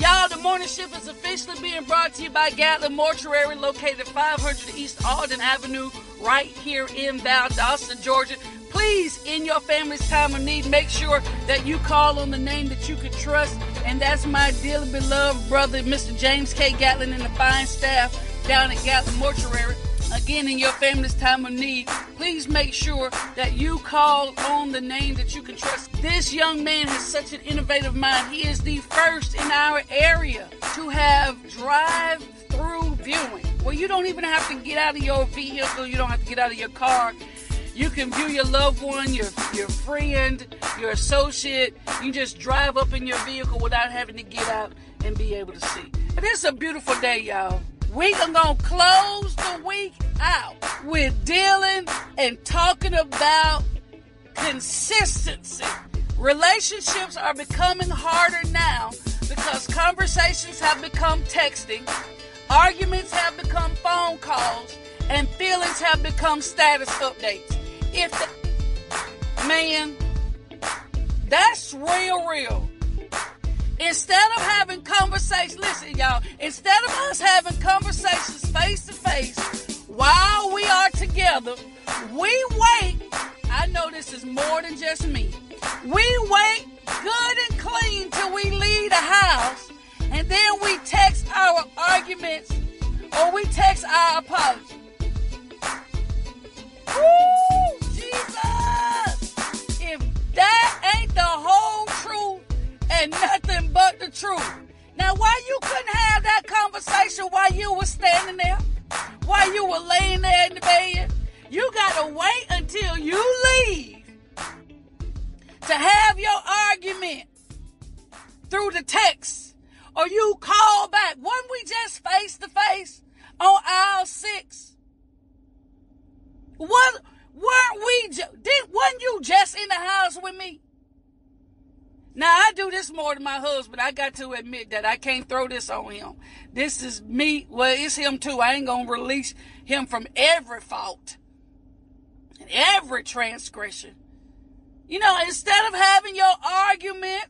Y'all, the morning shift is officially being brought to you by Gatlin Mortuary, located 500 East Alden Avenue, right here in Valdosta, Georgia. Please, in your family's time of need, make sure that you call on the name that you can trust, and that's my dearly beloved brother, Mr. James K. Gatlin, and the fine staff down at Gatlin Mortuary. Again, in your family's time of need, please make sure that you call on the name that you can trust. This young man has such an innovative mind. He is the first in our area to have drive through viewing, where you don't even have to get out of your vehicle, you don't have to get out of your car. You can view your loved one, your your friend, your associate. You just drive up in your vehicle without having to get out and be able to see. And it's a beautiful day, y'all. We are gonna close the week out with dealing and talking about consistency. Relationships are becoming harder now because conversations have become texting, arguments have become phone calls, and feelings have become status updates. If the, man, that's real, real. Instead of having conversations, listen, y'all, instead of us having conversations face to face while we are together, we wait. I know this is more than just me. We wait good and clean till we leave the house, and then we text our arguments or we text our apology. Woo, nothing but the truth. Now, why you couldn't have that conversation while you were standing there? While you were laying there in the bed? You gotta wait until you leave to have your argument through the text. Or you call back. Wasn't we just face to face on aisle six? What weren't we ju- did wasn't you just in the house with me? Now I do this more than my husband. I got to admit that I can't throw this on him. This is me. Well, it's him too. I ain't gonna release him from every fault and every transgression. You know, instead of having your argument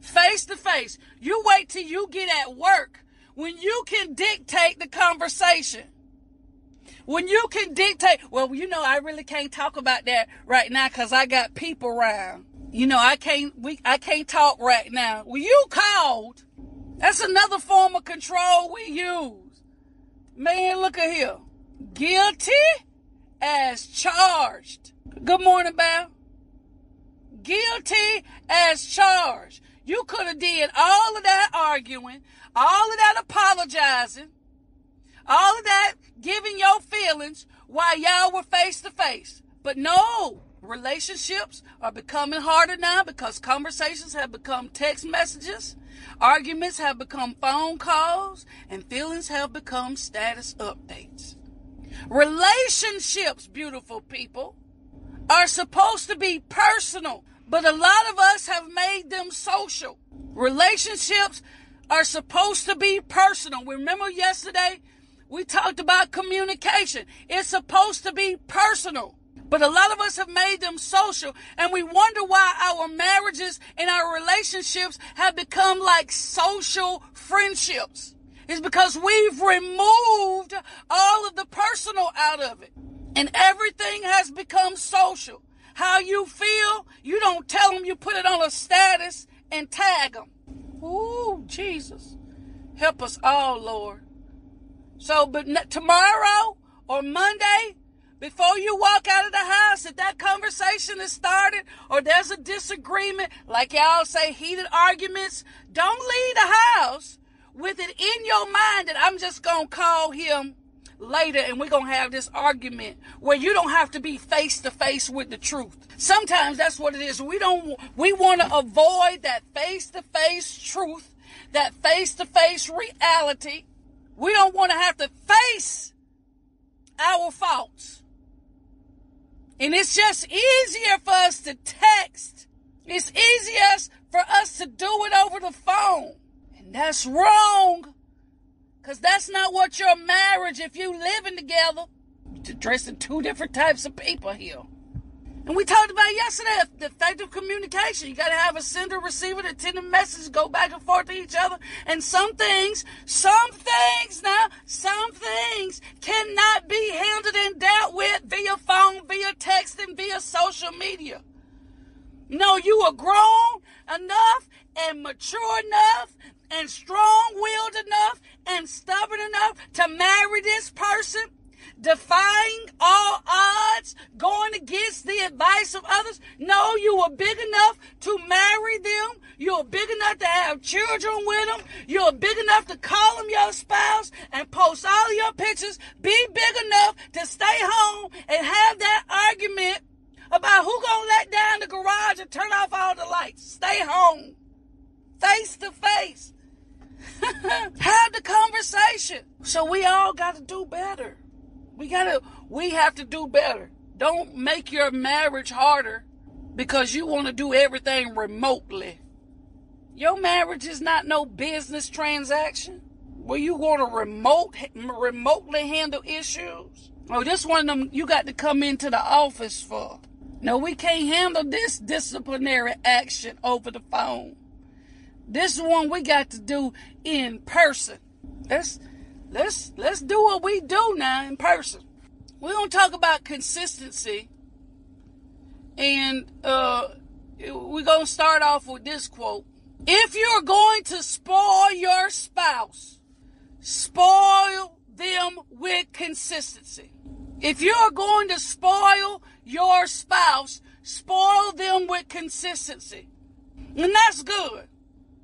face to face, you wait till you get at work when you can dictate the conversation. When you can dictate, well, you know, I really can't talk about that right now because I got people around. You know, I can't, we, I can't talk right now. Well, you called. That's another form of control we use. Man, look at here. Guilty as charged. Good morning, Belle. Guilty as charged. You could have did all of that arguing, all of that apologizing, all of that giving your feelings while y'all were face to face. But no, relationships are becoming harder now because conversations have become text messages, arguments have become phone calls, and feelings have become status updates. Relationships, beautiful people, are supposed to be personal, but a lot of us have made them social. Relationships are supposed to be personal. Remember yesterday we talked about communication. It's supposed to be personal. But a lot of us have made them social and we wonder why our marriages and our relationships have become like social friendships. It's because we've removed all of the personal out of it and everything has become social. How you feel, you don't tell them, you put it on a status and tag them. Ooh, Jesus. Help us all, Lord. So, but tomorrow or Monday, before you walk out of the house, if that conversation is started or there's a disagreement, like y'all say, heated arguments, don't leave the house with it in your mind that I'm just going to call him later and we're going to have this argument where you don't have to be face to face with the truth. Sometimes that's what it is. We don't, we want to avoid that face to face truth, that face to face reality. We don't want to have to face our faults. And it's just easier for us to text. It's easier for us to do it over the phone. And that's wrong. Because that's not what your marriage, if you living together, addressing two different types of people here. And we talked about yesterday the effective communication. You got to have a sender, receiver, send a message, go back and forth to each other. And some things, some things now, some things cannot be handled and dealt with via phone, via text, and via social media. No, you are grown enough and mature enough and strong willed enough and stubborn enough to marry this person defying all odds, going against the advice of others. No, you were big enough to marry them. You're big enough to have children with them. You're big enough to call them your spouse and post all your pictures. Be big enough to stay home and have that argument about who gonna let down the garage and turn off all the lights. Stay home. Face to face. have the conversation. So we all got to do better. We gotta, we have to do better. Don't make your marriage harder because you want to do everything remotely. Your marriage is not no business transaction where you want to remote, remotely handle issues. Oh, this one of them you got to come into the office for. No, we can't handle this disciplinary action over the phone. This one we got to do in person. Let's let's let's do what we do now in person. We're gonna talk about consistency, and uh, we're gonna start off with this quote: "If you're going to spoil your spouse, spoil them with consistency. If you're going to spoil your spouse, spoil them with consistency, and that's good."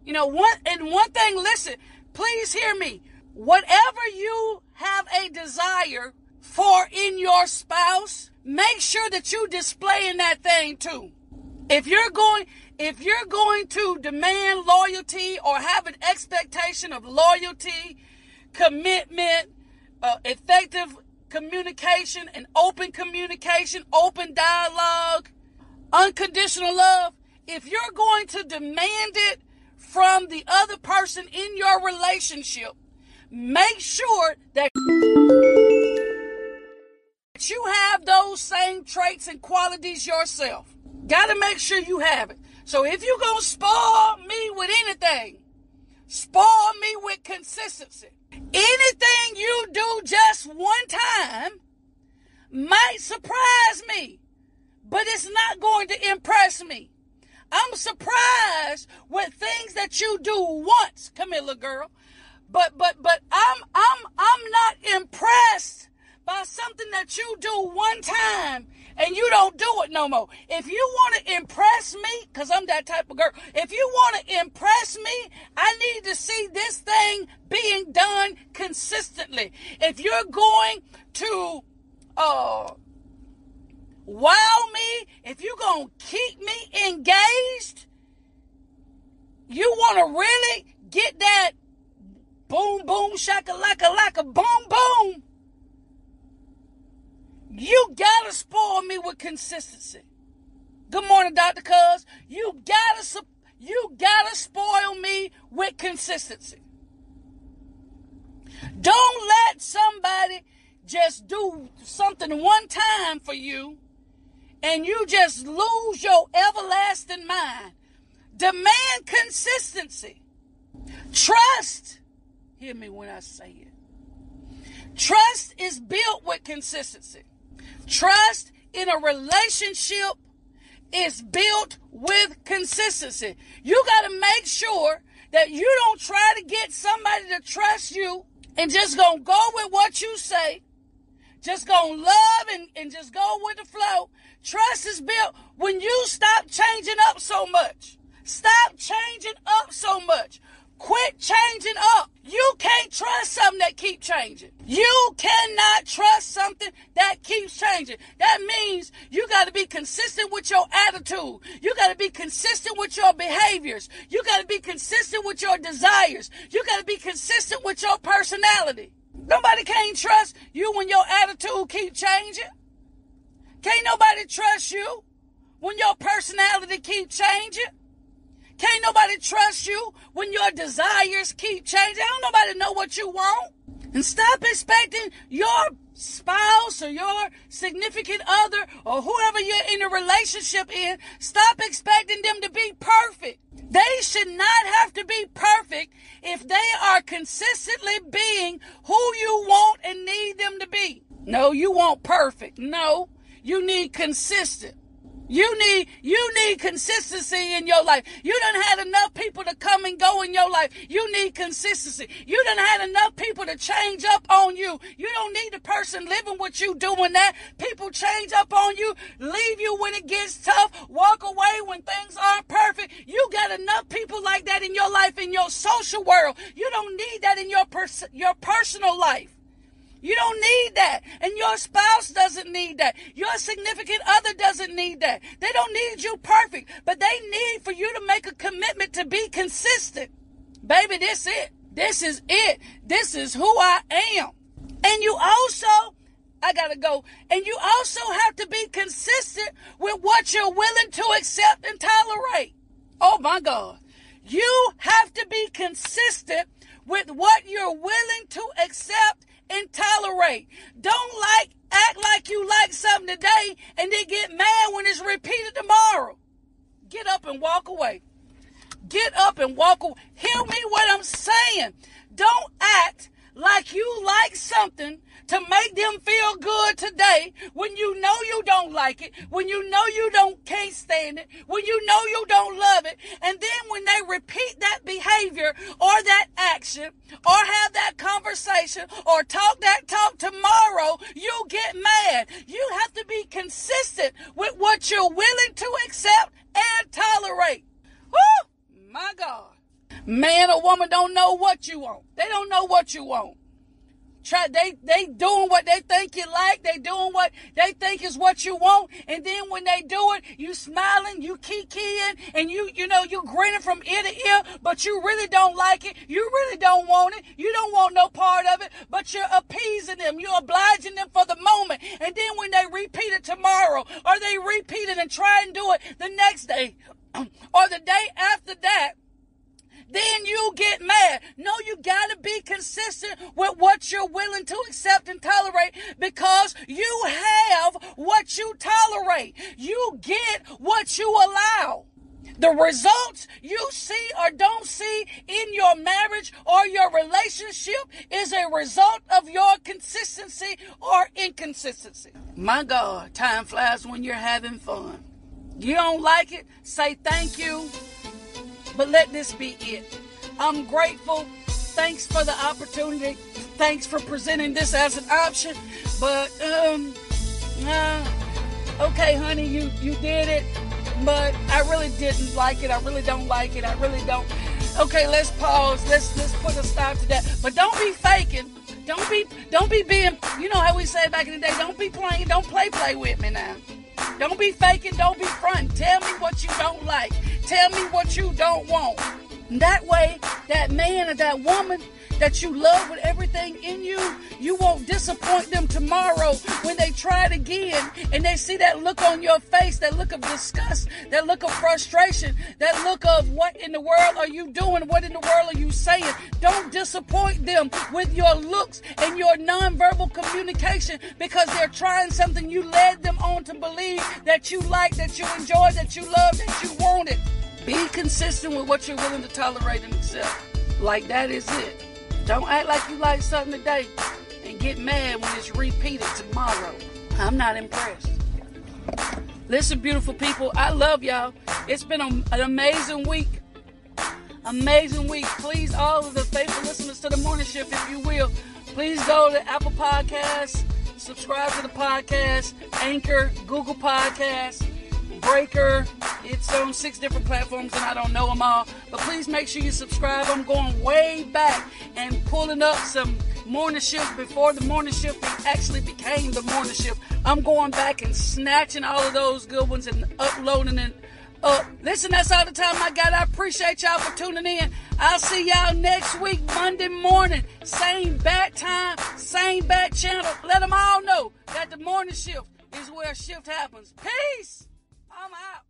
You know, one and one thing. Listen, please hear me whatever you have a desire for in your spouse, make sure that you display in that thing too. If you're going, if you're going to demand loyalty or have an expectation of loyalty, commitment, uh, effective communication and open communication, open dialogue, unconditional love, if you're going to demand it from the other person in your relationship, make sure that you have those same traits and qualities yourself. Got to make sure you have it. So if you're going to spoil me with anything, spoil me with consistency. Anything you do just one time might surprise me, but it's not going to impress me. I'm surprised with things that you do once. Camilla girl. But but but I'm I'm not impressed by something that you do one time and you don't do it no more. If you want to impress me, because I'm that type of girl, if you want to impress me, I need to see this thing being done consistently. If you're going to uh, wow me, if you're going to keep me engaged, you want to really get that Boom, boom, shaka, laka, laka, boom, boom. You gotta spoil me with consistency. Good morning, Dr. Cuz. You gotta, you gotta spoil me with consistency. Don't let somebody just do something one time for you and you just lose your everlasting mind. Demand consistency. Trust Hear me when I say it. Trust is built with consistency. Trust in a relationship is built with consistency. You got to make sure that you don't try to get somebody to trust you and just gonna go with what you say, just gonna love and, and just go with the flow. Trust is built when you stop changing up so much. Stop changing up so much. Quit changing up. You can't trust something that keeps changing. You cannot trust something that keeps changing. That means you got to be consistent with your attitude. You got to be consistent with your behaviors. You got to be consistent with your desires. You got to be consistent with your personality. Nobody can't trust you when your attitude keep changing. Can't nobody trust you when your personality keep changing. Can't nobody trust you when your desires keep changing. Don't nobody know what you want. And stop expecting your spouse or your significant other or whoever you're in a relationship in, stop expecting them to be perfect. They should not have to be perfect if they are consistently being who you want and need them to be. No, you want perfect. No, you need consistent. You need you need consistency in your life. You done had enough people to come and go in your life. You need consistency. You done had enough people to change up on you. You don't need the person living with you doing that. People change up on you, leave you when it gets tough, walk away when things aren't perfect. You got enough people like that in your life in your social world. You don't need that in your pers- your personal life. You don't need that. And your spouse doesn't need that. Your significant other doesn't need that. They don't need you perfect, but they need for you to make a commitment to be consistent. Baby, this is it. This is it. This is who I am. And you also, I gotta go, and you also have to be consistent with what you're willing to accept and tolerate. Oh my God. You have to be consistent with what you're willing to accept and tolerate. Don't like act like you like something today and then get mad when it's repeated tomorrow. Get up and walk away. Get up and walk away. Hear me what I'm saying. Don't act like you like something to make them feel good today when you know you don't like it, when you know you don't can't stand it, when you know you don't love it, and then when they repeat that behavior or that action or have that conversation or talk that talk tomorrow, you get mad. You have to be consistent with what you're willing to accept and tolerate. Woo! My God. Man or woman don't know what you want. They don't know what you want. Try they they doing what they think you like. They doing what they think is what you want. And then when they do it, you smiling, you kikiing, and you you know you grinning from ear to ear, but you really don't like it. You really don't want it. You don't want no part of it, but you're appeasing them. You're obliging them for the moment. And then when they repeat it tomorrow, or they repeat it and try and do it the next day, or the day after that, then you get mad. No, you gotta be consistent with what you're willing to accept and tolerate because you have what you tolerate. You get what you allow. The results you see or don't see in your marriage or your relationship is a result of your consistency or inconsistency. My God, time flies when you're having fun. You don't like it? Say thank you but let this be it. I'm grateful. Thanks for the opportunity. Thanks for presenting this as an option. But um, uh, okay, honey, you you did it. But I really didn't like it. I really don't like it. I really don't. Okay, let's pause. Let's let's put a stop to that. But don't be faking. Don't be don't be being. You know how we say back in the day. Don't be playing. Don't play play with me now. Don't be faking, don't be fronting. Tell me what you don't like. Tell me what you don't want. And that way, that man or that woman that you love with everything in you, you won't disappoint them tomorrow when they try it again and they see that look on your face, that look of disgust, that look of frustration, that look of what in the world are you doing? What in the world are you saying? Don't disappoint them with your looks and your nonverbal communication because they're trying something you led them on to believe that you like, that you enjoy, that you love, that you wanted. Be consistent with what you're willing to tolerate and accept. Like that is it. Don't act like you like something today and get mad when it's repeated tomorrow. I'm not impressed. Listen, beautiful people, I love y'all. It's been a, an amazing week. Amazing week. Please, all of the faithful listeners to the morning shift, if you will, please go to Apple Podcasts, subscribe to the podcast, Anchor, Google Podcasts Breaker. It's on six different platforms and I don't know them all. But please make sure you subscribe. I'm going way back and pulling up some morning shift before the morning shift actually became the morning shift. I'm going back and snatching all of those good ones and uploading it up. Listen, that's all the time I got. I appreciate y'all for tuning in. I'll see y'all next week, Monday morning. Same bat time, same bat channel. Let them all know that the morning shift is where shift happens. Peace! I'm out.